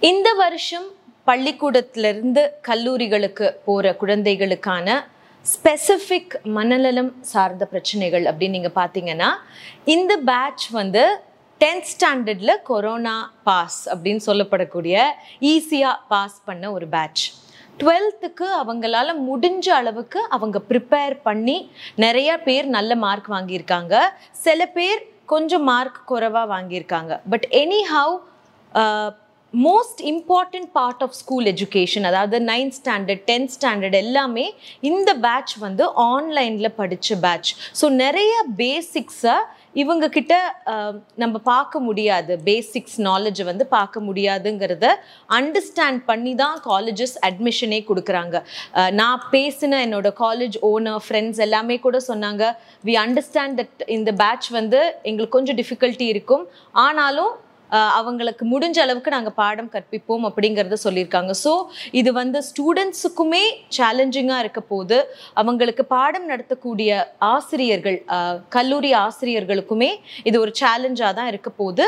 இந்த வருஷம் பள்ளிக்கூடத்திலிருந்து கல்லூரிகளுக்கு போகிற குழந்தைகளுக்கான ஸ்பெசிஃபிக் மனநலம் சார்ந்த பிரச்சனைகள் அப்படின்னு நீங்கள் பார்த்தீங்கன்னா இந்த பேட்ச் வந்து டென்த் ஸ்டாண்டர்டில் கொரோனா பாஸ் அப்படின்னு சொல்லப்படக்கூடிய ஈஸியாக பாஸ் பண்ண ஒரு பேட்ச் டுவெல்த்துக்கு அவங்களால முடிஞ்ச அளவுக்கு அவங்க ப்ரிப்பேர் பண்ணி நிறைய பேர் நல்ல மார்க் வாங்கியிருக்காங்க. சில பேர் கொஞ்சம் மார்க் குறைவாக வாங்கியிருக்காங்க. But anyhow most important part of school education அதாவது நைன்த் ஸ்டாண்டர்ட் டென்த் ஸ்டாண்டர்ட் எல்லாமே இந்த பேட்ச் வந்து ஆன்லைனில் படித்த பேட்ச் ஸோ நிறைய பேசிக்ஸை இவங்கக்கிட்ட நம்ம பார்க்க முடியாது. பேசிக்ஸ் நாலேஜை வந்து பார்க்க முடியாதுங்கிறத அண்டர்ஸ்டாண்ட் பண்ணி தான் காலேஜஸ் அட்மிஷனே கொடுக்குறாங்க. நான் பேசின என்னோட காலேஜ் ஓனர் ஃப்ரெண்ட்ஸ் எல்லாமே கூட சொன்னாங்க வி அண்டர்ஸ்டாண்ட் தட் இந்த பேட்ச் வந்து எங்களுக்கு கொஞ்சம் டிஃபிகல்ட்டி இருக்கும். ஆனாலும் அவங்களுக்கு முடிஞ்ச அளவுக்கு நாங்கள் பாடம் கற்பிப்போம் அப்படிங்கிறத சொல்லியிருக்காங்க. ஸோ இது வந்து ஸ்டூடெண்ட்ஸுக்குமே சேலஞ்சிங்காக இருக்க போது அவங்களுக்கு பாடம் நடத்தக்கூடிய ஆசிரியர்கள் கல்லூரி ஆசிரியர்களுக்குமே இது ஒரு சேலஞ்சாக தான் இருக்க போது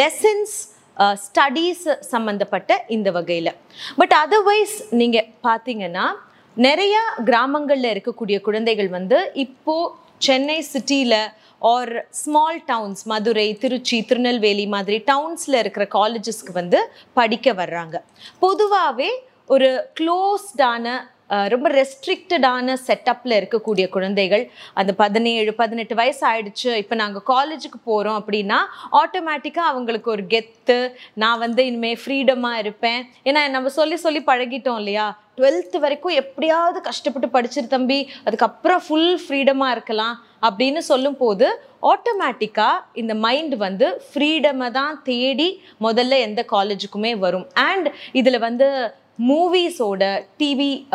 லெசன்ஸ் ஸ்டடீஸ் சம்மந்தப்பட்ட இந்த வகையில். பட் அதர்வைஸ் நீங்கள் பார்த்தீங்கன்னா நிறையா கிராமங்களில் இருக்கக்கூடிய குழந்தைகள் வந்து இப்போது சென்னை சிட்டியில் or small towns Madurai Trichy Tirunelveli மாதிரி டவுன்ஸில் இருக்கிற காலேஜஸ்க்கு வந்து படிக்க வர்றாங்க. பொதுவாகவே ஒரு க்ளோஸ்டான ரொம்ப ரெஸ்ட்ரிக்டடான செட்டப்பில் இருக்கக்கூடிய குழந்தைகள் அந்த பதினேழு பதினெட்டு வயசு ஆயிடுச்சு இப்போ நாங்கள் காலேஜுக்கு போகிறோம் அப்படின்னா ஆட்டோமேட்டிக்காக அவங்களுக்கு ஒரு கெத்து நான் வந்து இனிமேல் ஃப்ரீடமாக இருப்பேன். ஏன்னா நம்ம சொல்லி சொல்லி பழகிட்டோம் இல்லையா? டுவெல்த் வரைக்கும் எப்படியாவது கஷ்டப்பட்டு படிச்சிரு தம்பி அதுக்கப்புறம் ஃபுல் ஃப்ரீடமாக இருக்கலாம் அப்படின்னு சொல்லும்போது ஆட்டோமேட்டிக்காக இந்த மைண்ட் வந்து ஃப்ரீடமை தான் தேடி முதல்ல எந்த காலேஜுக்குமே வரும். அண்ட் இதில் வந்து மூவிஸோட டிவி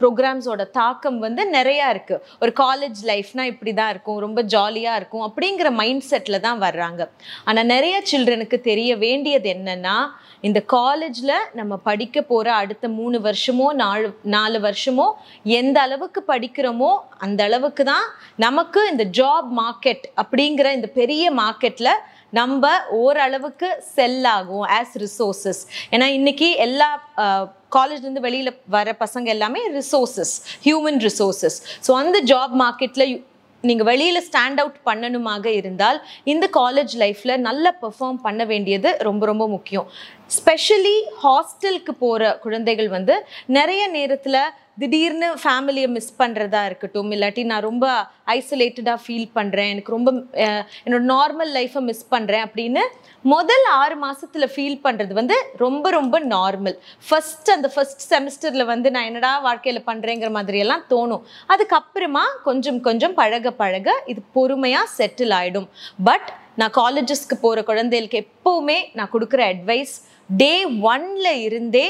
ப்ரோக்ராம்ஸோட தாக்கம் வந்து நிறையா இருக்குது ஒரு காலேஜ் லைஃப்னா இப்படி தான் இருக்கும் ரொம்ப ஜாலியாக இருக்கும் அப்படிங்கிற மைண்ட் செட்டில் தான் வர்றாங்க. ஆனால் நிறைய சில்ட்ரனுக்கு தெரிய வேண்டியது என்னன்னா இந்த காலேஜில் நம்ம படிக்க போகிற அடுத்த மூணு வருஷமோ நாலு நாலு வருஷமோ எந்த அளவுக்கு படிக்கிறோமோ அந்த அளவுக்கு தான் நமக்கு இந்த ஜாப் மார்க்கெட் அப்படிங்கிற இந்த பெரிய மார்க்கெட்டில் நம்ம ஓரளவுக்கு செல் ஆகும் ஆஸ் ரிசோர்சஸ் ஏன்னா இன்னைக்கு எல்லா காலேஜ்லேருந்து வெளியில் வர பசங்க எல்லாமே ரிசோர்சஸ் ஹியூமன் ரிசோர்சஸ் ஸோ அந்த ஜாப் மார்க்கெட்டில் நீங்கள் வெளியில் ஸ்டாண்ட் அவுட் பண்ணணுமாக இருந்தால் இந்த காலேஜ் லைஃப்பில் நல்லா பெர்ஃபார்ம் பண்ண வேண்டியது ரொம்ப ரொம்ப முக்கியம். ஸ்பெஷலி ஹாஸ்டலுக்கு போகிற குழந்தைகள் வந்து நிறைய நேரத்தில் திடீர்னு ஃபேமிலியை மிஸ் பண்ணுறதா இருக்கட்டும் இல்லாட்டி நான் ரொம்ப ஐசோலேட்டடாக ஃபீல் பண்ணுறேன் எனக்கு ரொம்ப என்னோட நார்மல் லைஃப்பை மிஸ் பண்ணுறேன் அப்படின்னு முதல் ஆறு மாதத்தில் ஃபீல் பண்ணுறது வந்து ரொம்ப ரொம்ப நார்மல் ஃபஸ்ட் அந்த ஃபர்ஸ்ட் செமஸ்டரில் வந்து நான் என்னடா வாழ்க்கையில் பண்ணுறேங்கிற மாதிரியெல்லாம் தோணும். அதுக்கப்புறமா கொஞ்சம் கொஞ்சம் பழக பழக இது பொறுமையாக செட்டில் ஆகிடும் பட் நான் காலேஜஸ்க்கு போகிற குழந்தைகளுக்கு எப்போவுமே நான் கொடுக்குற அட்வைஸ் டே ஒன்ல இருந்தே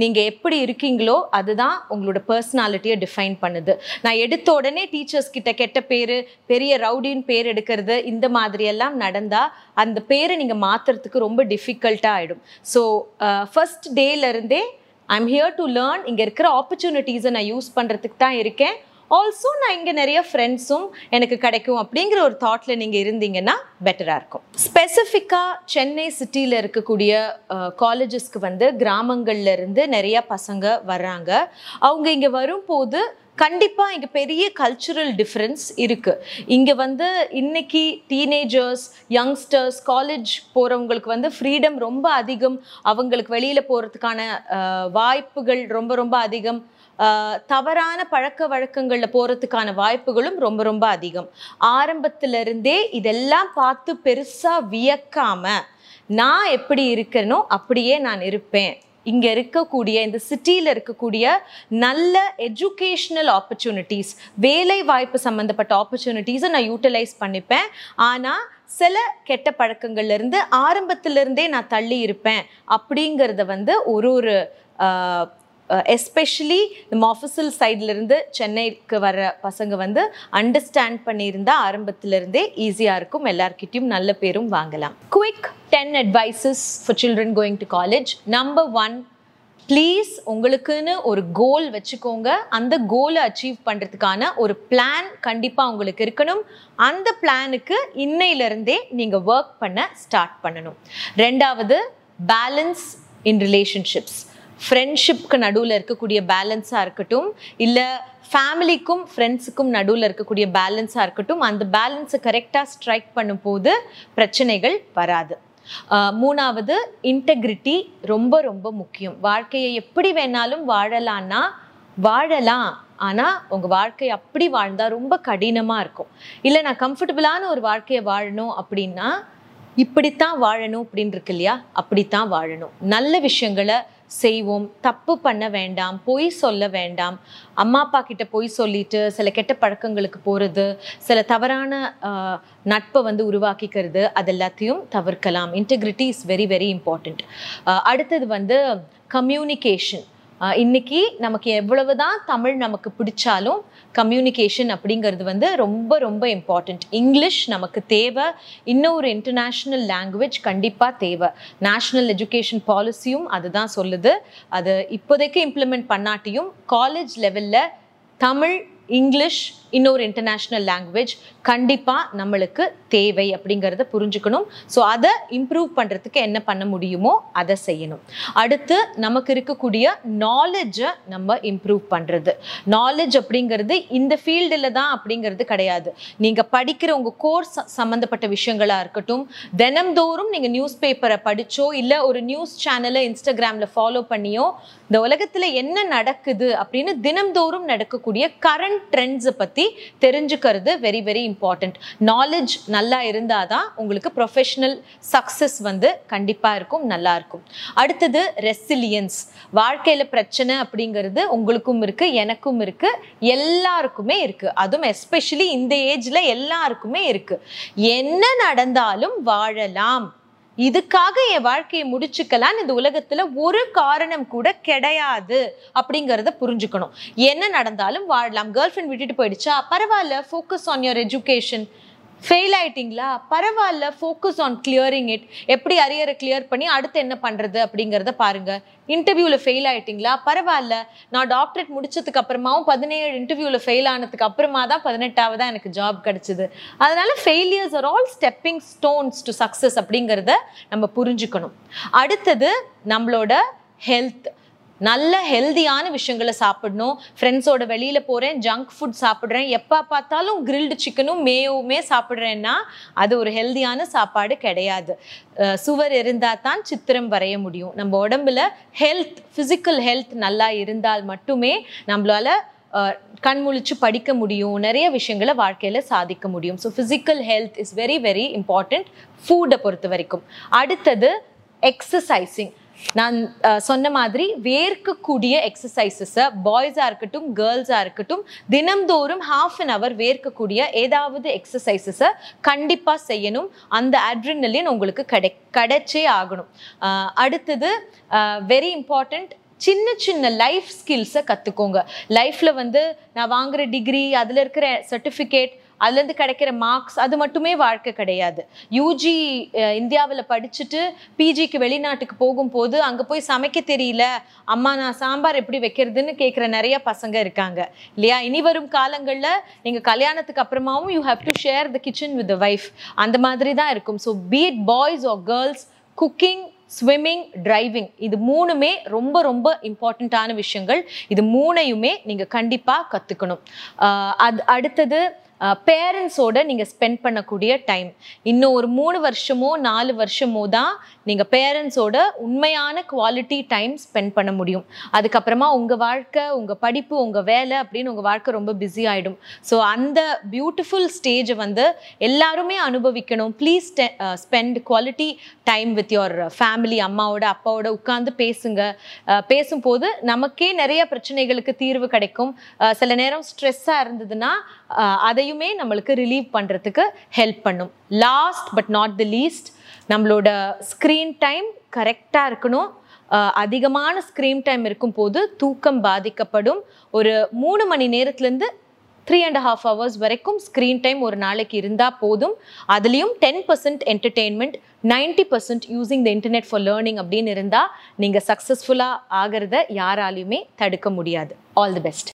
நீங்கள் எப்படி இருக்கீங்களோ அதுதான் உங்களோட பர்சனாலிட்டியை டிஃபைன் பண்ணுது. நான் எடுத்த உடனே டீச்சர்ஸ் கிட்ட கெட்ட பேர் பெரிய ரவுடின்னு பேர் எடுக்கிறது இந்த மாதிரியெல்லாம் நடந்தால் அந்த பேரை நீங்கள் மாற்றுறதுக்கு ரொம்ப டிஃபிகல்ட்டாக ஆகிடும் ஸோ ஃபர்ஸ்ட் டேலேருந்தே ஐம் ஹியர் டு லேர்ன் இங்கே இருக்கிற ஆப்பர்ச்சுனிட்டிஸை நான் யூஸ் பண்ணுறதுக்கு தான் இருக்கேன். ஆல்சோ நான் இங்கே நிறைய ஃப்ரெண்ட்ஸும் எனக்கு கிடைக்கும் அப்படிங்கிற ஒரு தாட்டில் நீங்கள் இருந்தீங்கன்னா பெட்டராக இருக்கும். ஸ்பெசிஃபிக்காக சென்னை சிட்டியில் இருக்கக்கூடிய காலேஜஸ்க்கு வந்து கிராமங்கள்லேருந்து இருந்து பசங்க வர்றாங்க. அவங்க இங்கே வரும்போது கண்டிப்பாக இங்கே பெரிய கல்ச்சுரல் டிஃப்ரென்ஸ் இருக்குது இங்கே வந்து இன்னைக்கு டீனேஜர்ஸ் யங்ஸ்டர்ஸ் காலேஜ் போகிறவங்களுக்கு வந்து ஃப்ரீடம் ரொம்ப அதிகம். அவங்களுக்கு வெளியில் போகிறதுக்கான வாய்ப்புகள் ரொம்ப ரொம்ப அதிகம். தவறான பழக்க வழக்கங்களில் போகிறதுக்கான வாய்ப்புகளும் ரொம்ப ரொம்ப அதிகம். ஆரம்பத்திலிருந்தே இதெல்லாம் பார்த்து பெருசாக வியக்காமல் நான் எப்படி இருக்கேனோ அப்படியே நான் இருப்பேன். இங்கே இருக்கக்கூடிய இந்த சிட்டியில் இருக்கக்கூடிய நல்ல எஜுகேஷ்னல் ஆப்பர்ச்சுனிட்டிஸ் வேலை வாய்ப்பு சம்மந்தப்பட்ட ஆப்பர்ச்சுனிட்டிஸை நான் யூட்டிலைஸ் பண்ணிப்பேன். ஆனால் சில கெட்ட பழக்கங்கள்லேருந்து ஆரம்பத்திலிருந்தே இருந்தே நான் தள்ளி இருப்பேன். அப்படிங்கிறத வந்து ஒரு ஒரு எஸ்பெஷலி நம்ம ஆஃபீஸியல் சைட்லேருந்து சென்னைக்கு வர பசங்க வந்து அண்டர்ஸ்டாண்ட் பண்ணியிருந்தால் ஆரம்பத்திலேருந்தே ஈஸியாக இருக்கும். எல்லார்கிட்டயும் நல்ல பேரும் வாங்கலாம். Quick ten advices for children going to college number one please உங்களுக்குன்னு ஒரு கோல் வச்சுக்கோங்க. அந்த கோலை அச்சீவ் பண்ணுறதுக்கான ஒரு பிளான் கண்டிப்பாக உங்களுக்கு இருக்கணும். அந்த பிளானுக்கு இன்னையிலேருந்தே நீங்கள் ஒர்க் பண்ண ஸ்டார்ட் பண்ணணும். ரெண்டாவது பேலன்ஸ் இன் ரிலேஷன்ஷிப்ஸ் ஃப்ரெண்ட்ஷிப்க்கு நடுவில் இருக்கக்கூடிய பேலன்ஸாக இருக்கட்டும் இல்லை ஃபேமிலிக்கும் ஃப்ரெண்ட்ஸுக்கும் நடுவில் இருக்கக்கூடிய பேலன்ஸாக இருக்கட்டும் அந்த பேலன்ஸை கரெக்டாக ஸ்ட்ரைக் பண்ணும்போது பிரச்சனைகள் வராது. மூணாவது இன்டெகிரிட்டி ரொம்ப ரொம்ப முக்கியம். வாழ்க்கையை எப்படி வேணாலும் வாழலான்னா வாழலாம். ஆனால் உங்கள் வாழ்க்கை அப்படி வாழ்ந்தால் ரொம்ப கடினமாக இருக்கும். இல்லை நான் கம்ஃபர்டபுளான ஒரு வாழ்க்கையை வாழணும் அப்படின்னா இப்படித்தான் வாழணும் அப்படின்னு இருக்கு இல்லையா? அப்படித்தான் வாழணும். நல்ல விஷயங்களை செய்வோம் தப்பு பண்ண வேண்டாம் பொய் சொல்ல வேண்டாம். அம்மா அப்பா கிட்ட பொய் சொல்லிட்டு சில கெட்ட பழக்கங்களுக்கு போகிறது சில தவறான நட்பை வந்து உருவாக்கிக்கிறது அது எல்லாத்தையும் தவிர்க்கலாம் integrity is very very important அடுத்தது வந்து கம்யூனிகேஷன் இன்னைக்கு நமக்கு எவ்வளவுதான் தமிழ் நமக்கு பிடிச்சாலும் கம்யூனிகேஷன் அப்படிங்கிறது வந்து ரொம்ப ரொம்ப இம்பார்ட்டண்ட் இங்கிலீஷ் நமக்கு தேவை. இன்னொரு இன்டர்நேஷ்னல் லாங்குவேஜ் கண்டிப்பாக தேவை. நேஷ்னல் எஜுகேஷன் பாலிசியும் அதுதான் சொல்லுது. அது இப்போதைக்கு இம்ப்ளிமெண்ட் பண்ணாட்டியும் காலேஜ் லெவலில் தமிழ் இங்கிலீஷ் இன்னொரு இன்டர்நேஷ்னல் லாங்குவேஜ் கண்டிப்பாக நம்மளுக்கு தேவை அப்படிங்கிறத புரிஞ்சுக்கணும். ஸோ அதை இம்ப்ரூவ் பண்ணுறதுக்கு என்ன பண்ண முடியுமோ அதை செய்யணும். அடுத்து நமக்கு இருக்கக்கூடிய நாலேஜை நம்ம இம்ப்ரூவ் பண்ணுறது நாலேஜ் அப்படிங்கிறது இந்த ஃபீல்டில் தான் அப்படிங்கிறது கிடையாது. நீங்கள் படிக்கிற உங்கள் கோர்ஸ் சம்மந்தப்பட்ட விஷயங்களாக இருக்கட்டும் தினம்தோறும் நீங்கள் நியூஸ் பேப்பரை படிச்சோ இல்லை ஒரு நியூஸ் சேனலை இன்ஸ்டாகிராமில் ஃபாலோ பண்ணியோ இந்த உலகத்தில் என்ன நடக்குது அப்படின்னு தினம்தோறும் நடக்கக்கூடிய கரண்ட் ட்ரெண்ட்ஸை பற்றி தெரிஞ்சுக்கிறது வெரி வெரி இம்பார்ட்டண்ட் நாலேஜ் நல்லா இருந்தால் தான் உங்களுக்கு ப்ரொஃபஷ்னல் சக்ஸஸ் வந்து கண்டிப்பாக இருக்கும் நல்லா இருக்கும். அடுத்தது ரெசிலியன்ஸ் வாழ்க்கையில் பிரச்சனை அப்படிங்கிறது உங்களுக்கும் இருக்குது எனக்கும் இருக்குது எல்லாருக்குமே இருக்குது அதுவும் எஸ்பெஷலி இந்த ஏஜில் எல்லாருக்குமே இருக்குது என்ன நடந்தாலும் வாழலாம். இதுக்காக என் வாழ்க்கையை முடிச்சுக்கலாம் இந்த உலகத்துல ஒரு காரணம் கூட கிடையாது அப்படிங்கிறத புரிஞ்சுக்கணும். என்ன நடந்தாலும் வாழலாம். கேர்ள் ஃப்ரெண்ட் விட்டுட்டு போயிடுச்சா? பரவாயில்ல. Focus on your education fail ஆயிட்டீங்களா? பரவாயில்ல ஃபோக்கஸ் ஆன் கிளியரிங் இட் எப்படி அரியரை கிளியர் பண்ணி அடுத்து என்ன பண்ணுறது அப்படிங்கிறத பாருங்க. இன்டர்வியூவில் ஃபெயில் ஆயிட்டீங்களா? பரவாயில்ல. நான் டாக்டரேட் முடிச்சதுக்கு அப்புறமாவும் பதினேழு இன்டர்வியூவில் ஃபெயில் ஆனதுக்கு அப்புறமா தான் பதினெட்டாவதா எனக்கு ஜாப் கிடச்சிது. அதனால failures are all stepping stones to success அப்படிங்கிறத நம்ம புரிஞ்சுக்கணும். அடுத்தது நம்மளோட ஹெல்த் நல்ல ஹெல்தியான விஷயங்களை சாப்பிடணும். ஃப்ரெண்ட்ஸோட வெளியில் போகிறேன் ஜங்க் ஃபுட் சாப்பிட்றேன். எப்போ பார்த்தாலும் கிரில்டு சிக்கனும் மேயோவுமே சாப்பிட்றேன்னா அது ஒரு ஹெல்தியான சாப்பாடு கிடையாது. சுவர் இருந்தால் தான் சித்திரம் வரைய முடியும். நம்ம உடம்புல ஹெல்த் ஃபிசிக்கல் ஹெல்த் நல்லா இருந்தால் மட்டுமே நம்மளால கண்முழிச்சு கண் முழிச்சு படிக்க முடியும். நிறைய விஷயங்களை வாழ்க்கையில் சாதிக்க முடியும். So physical health is very very important ஃபுட்டை பொறுத்த வரைக்கும் அடுத்தது எக்ஸசைசிங் நான் சொன்ன மாதிரி வேர்க்கக்கூடிய எக்ஸசைசஸை பாய்ஸாக இருக்கட்டும் கேர்ள்ஸாக இருக்கட்டும் தினம்தோறும் ஹாஃப் அன் அவர் வேர்க்கக்கூடிய ஏதாவது எக்ஸசைசஸை கண்டிப்பாக செய்யணும். அந்த அட்ரினலின் உங்களுக்கு கிடை கிடைச்சே ஆகணும். அடுத்தது வெரி இம்பார்ட்டண்ட் சின்ன சின்ன லைஃப் ஸ்கில்ஸை கற்றுக்கோங்க லைஃப்பில் வந்து நான் வாங்குற டிகிரி அதில் இருக்கிற சர்டிஃபிகேட் அதுலேருந்து கிடைக்கிற மார்க்ஸ் அது மட்டுமே வாழ்க்கை கிடையாது. யூஜி இந்தியாவில் படிச்சுட்டு பிஜிக்கு வெளிநாட்டுக்கு போகும்போது அங்கே போய் சமைக்க தெரியல. அம்மா நான் சாம்பார் எப்படி வைக்கிறதுன்னு கேட்குற நிறைய பசங்க இருக்காங்க. இல்லையா? இனி வரும் காலங்களில் நீங்கள் கல்யாணத்துக்கு அப்புறமாவும் you have to share the kitchen with the wife அந்த மாதிரி தான் இருக்கும். So be it boys or girls cooking swimming driving இது மூணுமே ரொம்ப ரொம்ப இம்பார்ட்டண்ட்டான விஷயங்கள். இது மூணையுமே நீங்கள் கண்டிப்பாக கற்றுக்கணும் அது அடுத்தது பேரண்ட்ஸோட நீங்கள் ஸ்பெண்ட் பண்ணக்கூடிய டைம் இன்னும் ஒரு மூணு வருஷமோ நாலு வருஷமோ தான் நீங்கள் பேரண்ட்ஸோட உண்மையான குவாலிட்டி டைம் ஸ்பெண்ட் பண்ண முடியும். அதுக்கப்புறமா உங்கள் வாழ்க்கை உங்கள் படிப்பு உங்கள் வேலை அப்படின்னு உங்கள் வாழ்க்கை ரொம்ப பிஸி ஆகிடும் ஸோ அந்த பியூட்டிஃபுல் ஸ்டேஜை வந்து எல்லாருமே அனுபவிக்கணும். Please spend quality time with your family அம்மாவோட அப்பாவோட உட்காந்து பேசுங்க. பேசும்போது நமக்கே நிறைய பிரச்சனைகளுக்கு தீர்வு கிடைக்கும். சில நேரம் ஸ்ட்ரெஸ்ஸாக இருந்ததுன்னா அதையும் அதையுமே நம்மளுக்கு ரிலீவ் பண்ணுறதுக்கு ஹெல்ப் பண்ணும். Last but not the least நம்மளோட ஸ்க்ரீன் டைம் கரெக்டாக இருக்கணும். அதிகமான ஸ்க்ரீன் டைம் இருக்கும்போது தூக்கம் பாதிக்கப்படும். ஒரு மூணு மணி நேரத்துலேருந்து த்ரீ அண்ட் ஹாஃப் ஹவர்ஸ் வரைக்கும் ஸ்க்ரீன் டைம் ஒரு நாளைக்கு இருந்தால் போதும். அதுலேயும் ten percent entertainment ninety percent using the internet for learning அப்படின்னு இருந்தால் நீங்கள் சக்ஸஸ்ஃபுல்லாக ஆகிறத யாராலையுமே தடுக்க முடியாது. All the best